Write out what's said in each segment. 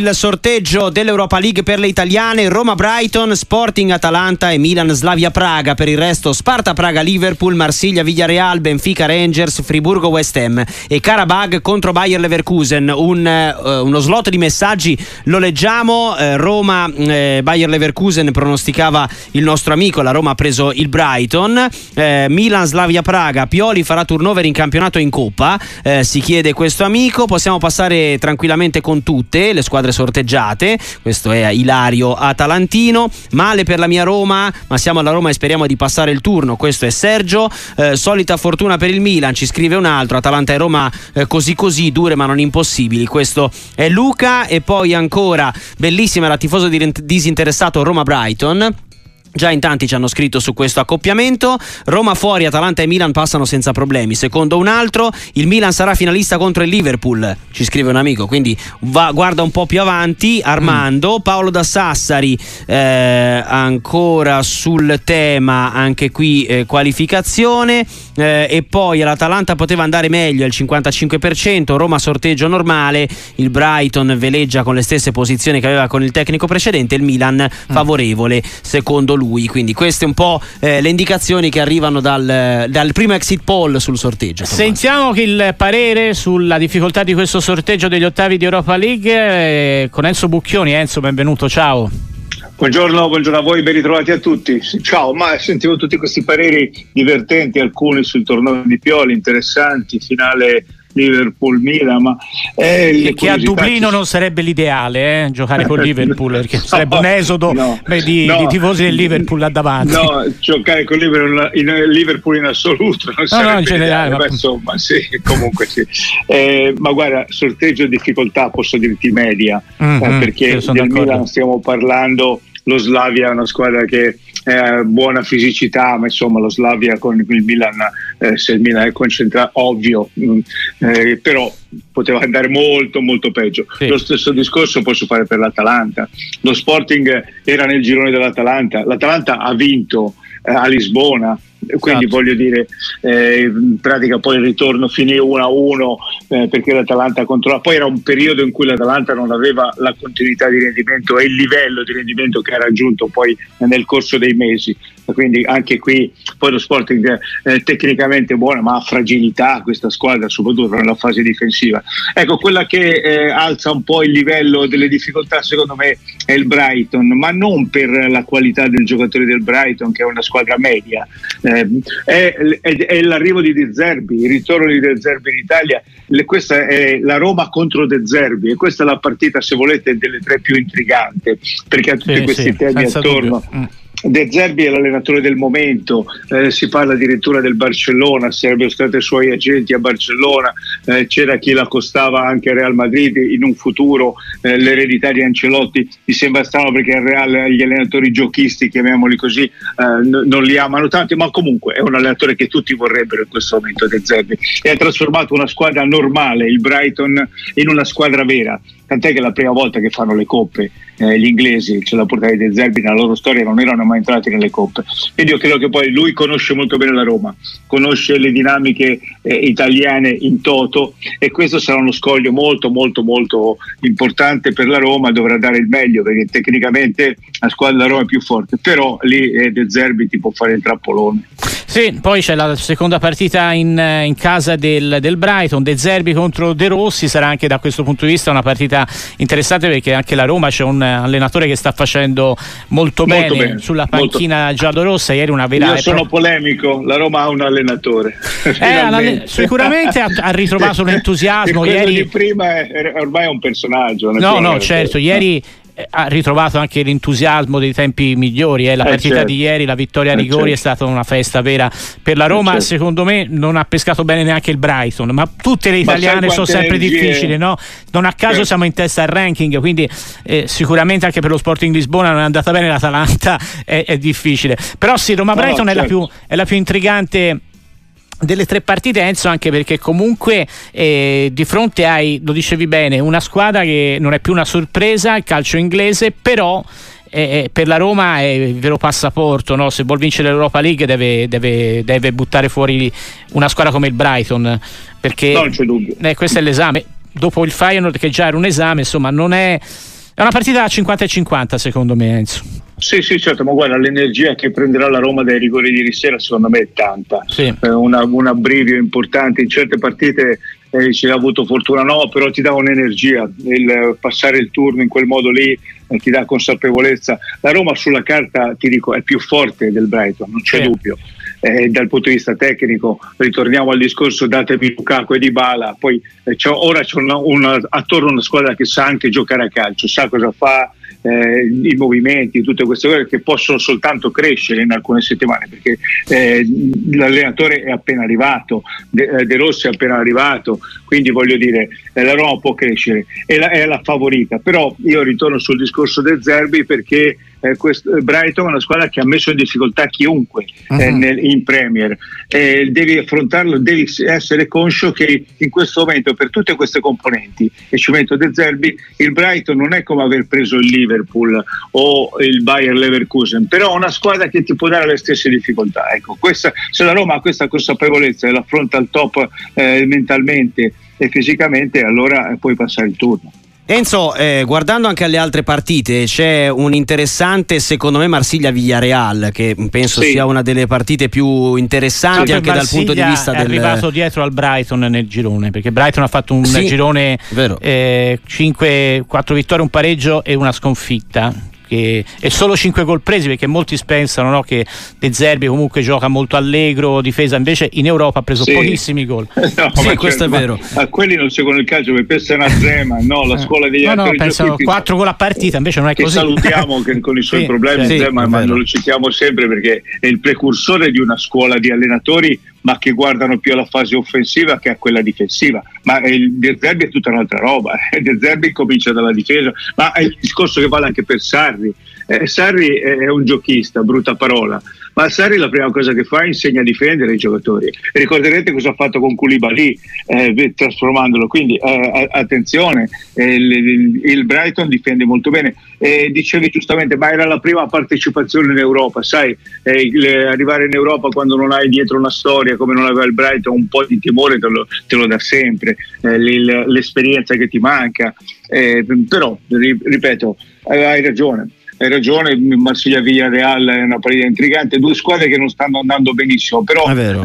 Il sorteggio dell'Europa League per le italiane, Roma-Brighton, Sporting Atalanta e Milan-Slavia Praga. Per il resto Sparta Praga-Liverpool, Marsiglia Villareal, Benfica Rangers, Friburgo West Ham e Karabag contro Bayer Leverkusen. Un, uh, uno slot di messaggi lo leggiamo. Uh, Roma uh, Bayer Leverkusen pronosticava il nostro amico, la Roma ha preso il Brighton. Milan-Slavia Praga, Pioli farà turnover in campionato e in Coppa. si chiede questo amico. Possiamo passare tranquillamente con tutte le squadre sorteggiate. Questo è Ilario Atalantino. Male per la mia Roma, ma siamo alla Roma e speriamo di passare il turno. Questo è Sergio. Eh, solita fortuna per il Milan, ci scrive un altro. Atalanta e Roma eh, così così, dure ma non impossibili. Questo è Luca. E poi ancora, bellissima la tifoso disinteressato Roma-Brighton. Già in tanti ci hanno scritto su questo accoppiamento. Roma fuori, Atalanta e Milan passano senza problemi. Secondo un altro, il Milan sarà finalista contro il Liverpool, ci scrive un amico. Quindi va, guarda un po' più avanti. Armando, mm. Paolo da Sassari, eh, ancora sul tema, anche qui eh, qualificazione. Eh, e poi l'Atalanta poteva andare meglio, il 55%. Roma sorteggio normale. Il Brighton veleggia con le stesse posizioni che aveva con il tecnico precedente. Il Milan mm. favorevole, secondo lui. Quindi queste un po' eh, le indicazioni che arrivano dal, dal, primo exit poll sul sorteggio. Tommaso. Sentiamo il parere sulla difficoltà di questo sorteggio degli ottavi di Europa League eh, con Enzo Bucchioni. Enzo, benvenuto, ciao. Buongiorno, buongiorno, a voi, ben ritrovati a tutti. Ciao, ma sentivo tutti questi pareri divertenti, alcuni sul torneo di Pioli, interessanti, finale Liverpool-Milan. Ma che, che a Dublino non sarebbe l'ideale eh, giocare con Liverpool, perché no, sarebbe un esodo no, beh, di, no, di, tifosi del Liverpool là davanti. No, giocare con Liverpool in, Liverpool in assoluto non no, no, in generale. Ma... insomma, sì, comunque sì. Eh, ma guarda, sorteggio difficoltà posso dirti media, mm-hmm, eh, perché del d'accordo. Milan stiamo parlando lo Slavia è una squadra che ha buona fisicità, ma insomma lo Slavia con il Milan, eh, se il Milan è concentrato, ovvio, mh, mm, eh, però poteva andare molto molto peggio. Sì. Lo stesso discorso posso fare per l'Atalanta. Lo Sporting era nel girone dell'Atalanta, l'Atalanta ha vinto eh, a Lisbona, quindi esatto. voglio dire eh, in pratica poi il ritorno finì 1-1 eh, perché l'Atalanta controllava poi era un periodo in cui l'Atalanta non aveva la continuità di rendimento e il livello di rendimento che ha raggiunto poi nel corso dei mesi quindi anche qui poi lo Sporting eh, tecnicamente buono ma ha fragilità questa squadra soprattutto nella fase difensiva. Ecco quella che eh, alza un po' il livello delle difficoltà secondo me è il Brighton ma non per la qualità del giocatore del Brighton che è una squadra media. Eh, è, è, è, l'arrivo di De Zerbi il ritorno di De Zerbi in Italia le, questa è la Roma contro De Zerbi e questa è la partita se volete delle tre più intriganti perché ha tutti sì, questi sì, temi attorno. Dubbio. De Zerbi è l'allenatore del momento, eh, si parla addirittura del Barcellona, sarebbero stati suoi agenti a Barcellona, eh, c'era chi l'accostava anche a Real Madrid, in un futuro eh, l'eredità di Ancelotti mi sembra strano perché il Real gli allenatori giochisti, chiamiamoli così, eh, n- non li amano tanto, ma comunque è un allenatore che tutti vorrebbero in questo momento De Zerbi. E ha trasformato una squadra normale, il Brighton, in una squadra vera tant'è che la prima volta che fanno le coppe eh, gli inglesi, ce la portata di Zerbi nella loro storia, non erano mai entrati nelle coppe. Quindi io credo che poi lui conosce molto bene la Roma, conosce le dinamiche eh, italiane in toto e questo sarà uno scoglio molto molto molto importante per la Roma, dovrà dare il meglio perché tecnicamente la squadra della Roma è più forte, però lì eh, De Zerbi ti può fare il trappolone. Sì, poi c'è la seconda partita in, in casa del, del, Brighton, De Zerbi contro De Rossi, sarà anche da questo punto di vista una partita interessante perché anche la Roma c'è un allenatore che sta facendo molto, molto bene, bene, sulla panchina giallo-rossa, ieri una vera... Io sono pro... polemico, la Roma ha un allenatore. Eh, sicuramente ha, ha, ritrovato l'entusiasmo. ieri... di prima è, ormai è un personaggio. No, no, certo, ieri ha ritrovato anche l'entusiasmo dei tempi migliori. Eh. La eh partita certo. di ieri, la vittoria a eh, rigori, certo. è stata una festa vera per la Roma. Certo. Secondo me non ha pescato bene neanche il Brighton, ma tutte le italiane sono sempre energie... difficili. No? Non a caso certo. siamo in testa al ranking, quindi eh, sicuramente anche per lo Sporting Lisbona non è andata bene l'Atalanta, è, è difficile. Però sì, Roma-Brighton no, è, la certo. più, è la più intrigante delle tre partite Enzo anche perché comunque eh, di fronte hai, lo dicevi bene, una squadra che non è più una sorpresa, il calcio inglese, però eh, eh per la Roma è il vero passaporto, no? se vuol vincere l'Europa League deve, deve, deve, buttare fuori una squadra come il Brighton, perché non c'è dubbio. Eh, questo è l'esame dopo il Feyenoord che già era un esame, insomma non è... È una partita a 50 e 50 secondo me Enzo. Sì, sì, certo, ma guarda, l'energia che prenderà la Roma dai rigori di ieri sera secondo me è tanta. Sì. Eh, una, un abbrivio importante. In certe partite eh, ci ha avuto fortuna no, però ti dà un'energia. Il passare il turno in quel modo lì eh, ti dà consapevolezza. La Roma sulla carta, ti dico, è più forte del Brighton, non c'è sì. dubbio. Eh, dal punto di vista tecnico, ritorniamo al discorso datemi Lukaku e Di Bala, poi eh, c'ho, ora c'è una, una, attorno una squadra che sa anche giocare a calcio, sa cosa fa, eh, i movimenti, tutte queste cose che possono soltanto crescere in alcune settimane perché eh, l'allenatore è appena arrivato, De, eh, De, Rossi è appena arrivato, quindi voglio dire eh, la Roma può crescere, è la, è la favorita, però io ritorno sul discorso del Zerbi perché eh, questo, Brighton è una squadra che ha messo in difficoltà chiunque uh-huh. eh, mhm. nel, in Premier. Eh, devi affrontarlo, devi essere conscio che in questo momento per tutte queste componenti, e ci metto De Zerbi, il Brighton non è come aver preso il Liverpool o il Bayer Leverkusen, però una squadra che ti può dare le stesse difficoltà. Ecco, questa, se la Roma ha questa consapevolezza e l'affronta al top eh, mentalmente e fisicamente, allora puoi passare il turno. Enzo, eh, guardando anche alle altre partite, c'è un interessante, secondo me, Marsiglia-Villareal, che penso sì. sia una delle partite più interessanti anche dal punto di vista del... È arrivato dietro al Brighton nel girone, perché Brighton ha fatto un sì, girone eh, 5, 4 vittorie, un pareggio e una sconfitta che è solo 5 gol presi perché molti pensano no, che De Zerbi comunque gioca molto allegro, difesa, invece in Europa ha preso sì. pochissimi gol. No, sì, questo è vero. A quelli non seguono il calcio perché pensano a Zema, no, la eh. scuola degli no, altri. No, pensano 4 gol a partita, invece non è che così. salutiamo che con i suoi sì, problemi, sì, Zema, ma lo citiamo sempre perché è il precursore di una scuola di allenatori ma che guardano più alla fase offensiva che a quella difensiva. Ma il De Zerbi è tutta un'altra roba. Il De Zerbi comincia dalla difesa, ma è il discorso che vale anche per Sarri. Eh, Sarri è un giochista, brutta parola, ma Sarri la prima cosa che fa è insegna a difendere i giocatori. Ricorderete cosa ha fatto con Koulibaly eh, trasformandolo, quindi eh, attenzione, eh, il, il, Brighton difende molto bene. dicevi giustamente, ma era la prima partecipazione in Europa, sai, il, arrivare in Europa quando non hai dietro una storia come non aveva il Brighton, un po' di timore te lo, te lo dà sempre, eh, l'esperienza che ti manca, eh, però ripeto, hai ragione hai ragione, Marsiglia Villarreal è una partita intrigante, due squadre che non stanno andando benissimo, però eh,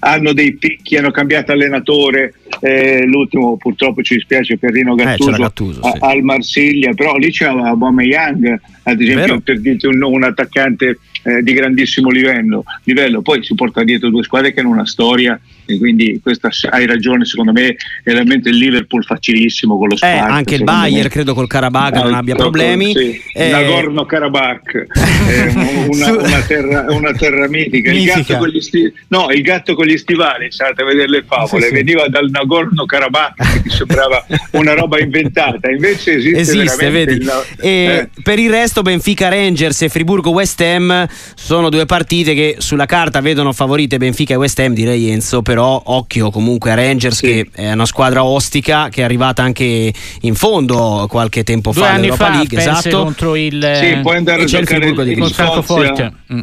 hanno dei picchi, hanno cambiato allenatore, eh, l'ultimo purtroppo ci dispiace per Rino eh, Gattuso, eh, Gattuso sì. al Marsiglia, però lì c'è Aubameyang, ad esempio per dirti un, un attaccante eh, di grandissimo livello, livello, poi si porta dietro due squadre che hanno una storia e quindi questa hai ragione secondo me è veramente il Liverpool facilissimo con lo Sparta eh, anche il Bayern me. credo col Karabakh non abbia problemi sì. eh, Nagorno Karabakh eh, una, una, terra, una, terra, mitica, il gatto, sti- no, il gatto con gli stivali state a vedere le favole sì, sì. veniva dal Nagorno Karabakh che sembrava una roba inventata invece esiste, esiste vedi il, eh. per il resto Benfica Rangers e Friburgo West Ham sono due partite che sulla carta vedono favorite Benfica e West Ham direi Enzo per però occhio comunque a Rangers sì. che è una squadra ostica che è arrivata anche in fondo qualche tempo Due fa all'Europa League esatto. contro il sì, puoi andare a giocare in Scozia mm.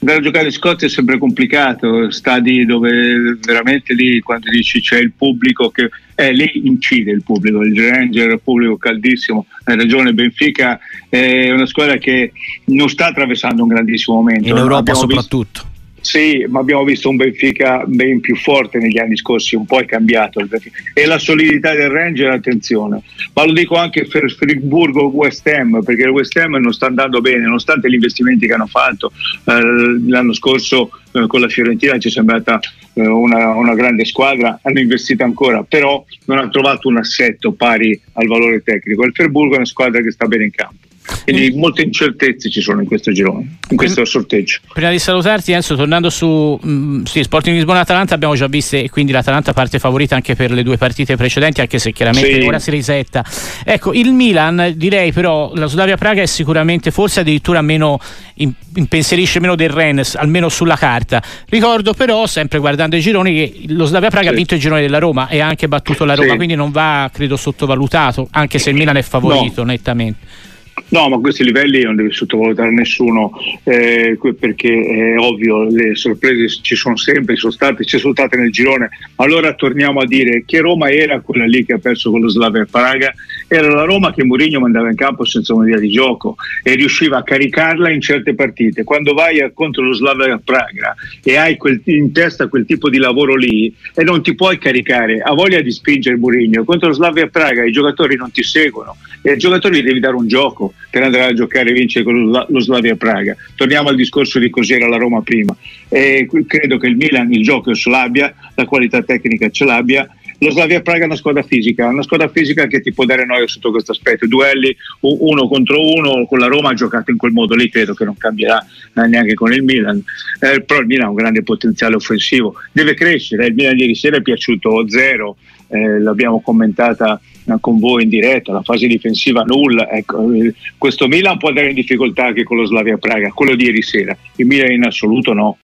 andare a giocare in Scozia è sempre complicato stadi dove veramente lì quando dici c'è il pubblico che eh, lì incide il pubblico, il Ranger è un pubblico caldissimo, hai ragione, Benfica è una squadra che non sta attraversando un grandissimo momento. In Europa soprattutto. Visto, sì, ma abbiamo visto un Benfica ben più forte negli anni scorsi, un po' è cambiato E la solidità del Ranger, attenzione. Ma lo dico anche per Friburgo West Ham, perché il West Ham non sta andando bene, nonostante gli investimenti che hanno fatto eh, l'anno scorso eh, con la Fiorentina ci è sembrata eh, una, una, grande squadra, hanno investito ancora, però non hanno trovato un assetto pari al valore tecnico. Il Friburgo è una squadra che sta bene in campo. Quindi molte incertezze ci sono in questo girone, in questo sorteggio. Prima di salutarti Enzo, tornando su mh, mm, sì, Sporting Lisbona Atalanta abbiamo già visto e quindi l'Atalanta parte favorita anche per le due partite precedenti, anche se chiaramente sì. ora si risetta. Ecco, il Milan direi però la Sudavia Praga è sicuramente forse addirittura meno impensierisce meno del Rennes, almeno sulla carta. Ricordo però, sempre guardando i gironi, che lo Slavia Praga sì. ha vinto il girone della Roma e ha anche battuto la Roma, sì. quindi non va credo sottovalutato, anche se il Milan è favorito no. nettamente. No, ma questi livelli non deve sottovalutare nessuno eh, perché è ovvio, le sorprese ci sono sempre, ci sono state, ci sono state nel girone. Allora torniamo a dire che Roma era quella lì che ha perso con lo Slavia Praga, era la Roma che Mourinho mandava in campo senza un'idea di gioco e riusciva a caricarla in certe partite. Quando vai contro lo Slavia Praga e hai quel, in testa quel tipo di lavoro lì e non ti puoi caricare, ha voglia di spingere Mourinho. Contro lo Slavia Praga i giocatori non ti seguono e ai giocatori devi dare un gioco per andare a giocare e vincere con lo Slavia Praga. Torniamo al discorso di cos'era la Roma prima. E credo che il Milan il gioco ce l'abbia, la qualità tecnica ce l'abbia. Lo Slavia Praga è una squadra fisica, una squadra fisica che ti può dare noia sotto questo aspetto. Duelli uno contro uno, con la Roma ha giocato in quel modo lì, credo che non cambierà neanche con il Milan. Eh, però il Milan ha un grande potenziale offensivo, deve crescere. Il Milan ieri sera è piaciuto zero, eh, l'abbiamo commentata con voi in diretta, la fase difensiva nulla. Ecco, eh, questo Milan può andare in difficoltà anche con lo Slavia Praga, quello di ieri sera. Il Milan in assoluto no.